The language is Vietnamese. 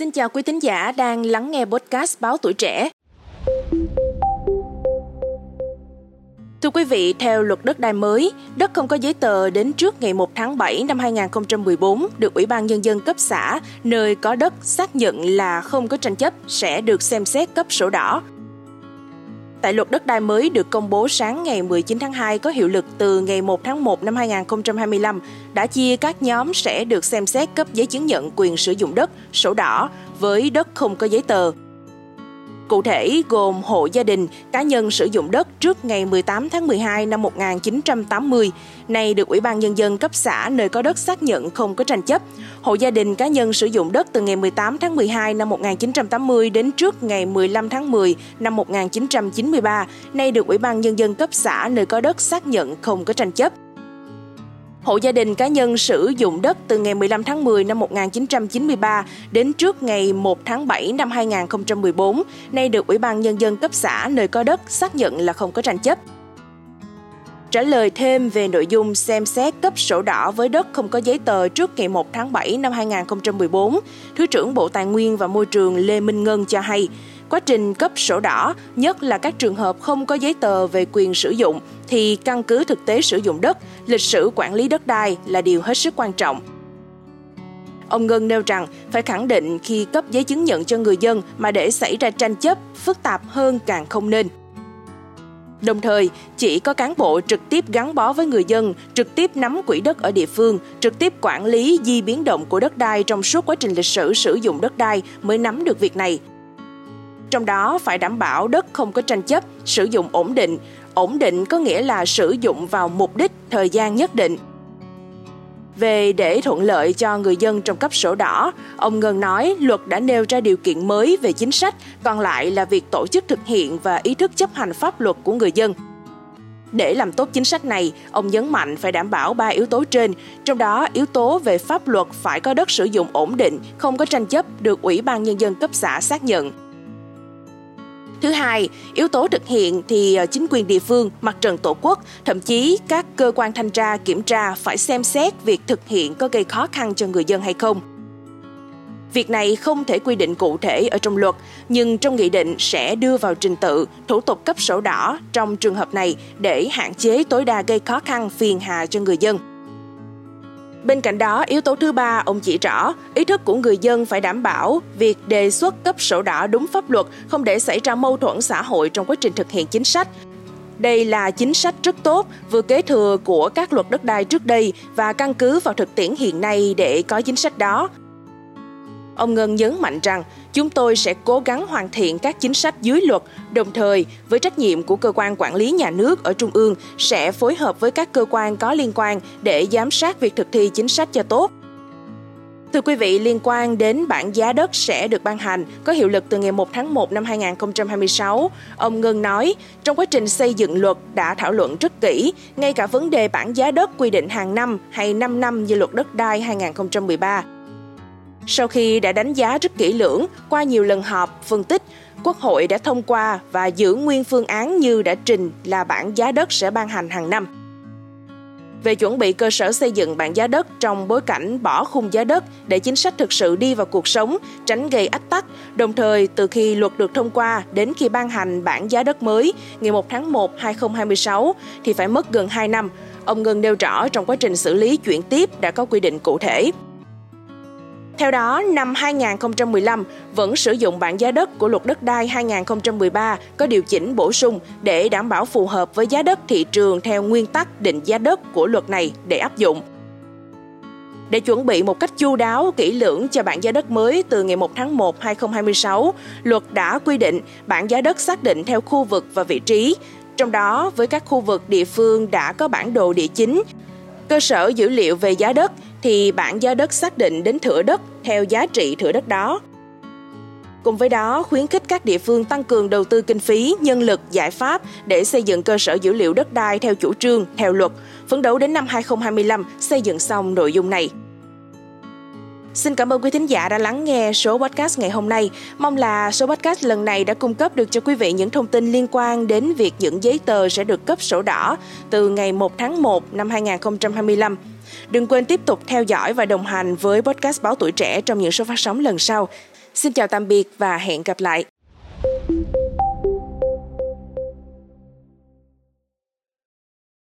Xin chào quý thính giả đang lắng nghe podcast Báo Tuổi Trẻ. Thưa quý vị, theo luật đất đai mới, đất không có giấy tờ đến trước ngày 1 tháng 7 năm 2014 được Ủy ban Nhân dân cấp xã nơi có đất xác nhận là không có tranh chấp sẽ được xem xét cấp sổ đỏ Tại luật đất đai mới được công bố sáng ngày 19 tháng 2 có hiệu lực từ ngày 1 tháng 1 năm 2025 đã chia các nhóm sẽ được xem xét cấp giấy chứng nhận quyền sử dụng đất, sổ đỏ với đất không có giấy tờ. Cụ thể gồm hộ gia đình, cá nhân sử dụng đất trước ngày 18 tháng 12 năm 1980, này được Ủy ban Nhân dân cấp xã nơi có đất xác nhận không có tranh chấp. Hộ gia đình cá nhân sử dụng đất từ ngày 18 tháng 12 năm 1980 đến trước ngày 15 tháng 10 năm 1993, nay được Ủy ban Nhân dân cấp xã nơi có đất xác nhận không có tranh chấp. Hộ gia đình cá nhân sử dụng đất từ ngày 15 tháng 10 năm 1993 đến trước ngày 1 tháng 7 năm 2014, nay được Ủy ban Nhân dân cấp xã nơi có đất xác nhận là không có tranh chấp. Trả lời thêm về nội dung xem xét cấp sổ đỏ với đất không có giấy tờ trước ngày 1 tháng 7 năm 2014, Thứ trưởng Bộ Tài nguyên và Môi trường Lê Minh Ngân cho hay, quá trình cấp sổ đỏ, nhất là các trường hợp không có giấy tờ về quyền sử dụng, thì căn cứ thực tế sử dụng đất, lịch sử quản lý đất đai là điều hết sức quan trọng. Ông Ngân nêu rằng phải khẳng định khi cấp giấy chứng nhận cho người dân mà để xảy ra tranh chấp, phức tạp hơn càng không nên. Đồng thời, chỉ có cán bộ trực tiếp gắn bó với người dân, trực tiếp nắm quỹ đất ở địa phương, trực tiếp quản lý di biến động của đất đai trong suốt quá trình lịch sử sử dụng đất đai mới nắm được việc này. Trong đó phải đảm bảo đất không có tranh chấp, sử dụng ổn định. Ổn định có nghĩa là sử dụng vào mục đích, thời gian nhất định. Về để thuận lợi cho người dân trong cấp sổ đỏ, ông Ngân nói luật đã nêu ra điều kiện mới về chính sách, còn lại là việc tổ chức thực hiện và ý thức chấp hành pháp luật của người dân. Để làm tốt chính sách này, ông nhấn mạnh phải đảm bảo ba yếu tố trên, trong đó yếu tố về pháp luật phải có đất sử dụng ổn định, không có tranh chấp được Ủy ban Nhân dân cấp xã xác nhận. Thứ hai, yếu tố thực hiện thì ờ, chính quyền địa phương, mặt trận tổ quốc, thậm chí các cơ quan thanh tra, kiểm tra phải xem xét việc thực hiện có gây khó khăn cho người dân hay không. Việc này không thể quy định cụ thể ở trong luật, nhưng trong nghị định sẽ đưa vào trình tự, thủ tục cấp sổ đỏ trong trường hợp này để hạn chế tối đa gây khó khăn phiền hà cho người dân. Bên cạnh đó, yếu tố thứ ba, ông chỉ rõ, ý thức của người dân phải đảm bảo việc đề xuất cấp sổ đỏ đúng pháp luật, không để xảy ra mâu thuẫn xã hội trong quá trình thực hiện chính sách. Đây là chính sách rất tốt, vừa kế thừa của các luật đất đai trước đây và căn cứ vào thực tiễn hiện nay để có chính sách đó. Ông Ngân nhấn mạnh rằng chúng tôi sẽ cố gắng hoàn thiện các chính sách dưới luật, đồng thời với trách nhiệm của cơ quan quản lý nhà nước ở trung ương sẽ phối hợp với các cơ quan có liên quan để giám sát việc thực thi chính sách cho tốt. Thưa quý vị, liên quan đến bảng giá đất sẽ được ban hành, có hiệu lực từ ngày 1 tháng 1 năm 2026. Ông Ngân nói, trong quá trình xây dựng luật đã thảo luận rất kỹ, ngay cả vấn đề bảng giá đất quy định hàng năm hay 5 năm như luật đất đai 2013 sau khi đã đánh giá rất kỹ lưỡng qua nhiều lần họp, phân tích, Quốc hội đã thông qua và giữ nguyên phương án như đã trình là bảng giá đất sẽ ban hành hàng năm. Về chuẩn bị cơ sở xây dựng bảng giá đất trong bối cảnh bỏ khung giá đất để chính sách thực sự đi vào cuộc sống, tránh gây ách tắc, đồng thời từ khi luật được thông qua đến khi ban hành bảng giá đất mới ngày 1 tháng 1 2026 thì phải mất gần 2 năm. Ông Ngân nêu rõ trong quá trình xử lý chuyển tiếp đã có quy định cụ thể. Theo đó, năm 2015 vẫn sử dụng bảng giá đất của luật đất đai 2013 có điều chỉnh bổ sung để đảm bảo phù hợp với giá đất thị trường theo nguyên tắc định giá đất của luật này để áp dụng. Để chuẩn bị một cách chu đáo, kỹ lưỡng cho bảng giá đất mới từ ngày 1 tháng 1 2026, luật đã quy định bảng giá đất xác định theo khu vực và vị trí, trong đó với các khu vực địa phương đã có bản đồ địa chính, cơ sở dữ liệu về giá đất thì bảng giá đất xác định đến thửa đất theo giá trị thửa đất đó. Cùng với đó, khuyến khích các địa phương tăng cường đầu tư kinh phí, nhân lực, giải pháp để xây dựng cơ sở dữ liệu đất đai theo chủ trương, theo luật, phấn đấu đến năm 2025 xây dựng xong nội dung này. Xin cảm ơn quý thính giả đã lắng nghe số podcast ngày hôm nay. Mong là số podcast lần này đã cung cấp được cho quý vị những thông tin liên quan đến việc những giấy tờ sẽ được cấp sổ đỏ từ ngày 1 tháng 1 năm 2025. Đừng quên tiếp tục theo dõi và đồng hành với podcast Báo Tuổi Trẻ trong những số phát sóng lần sau. Xin chào tạm biệt và hẹn gặp lại.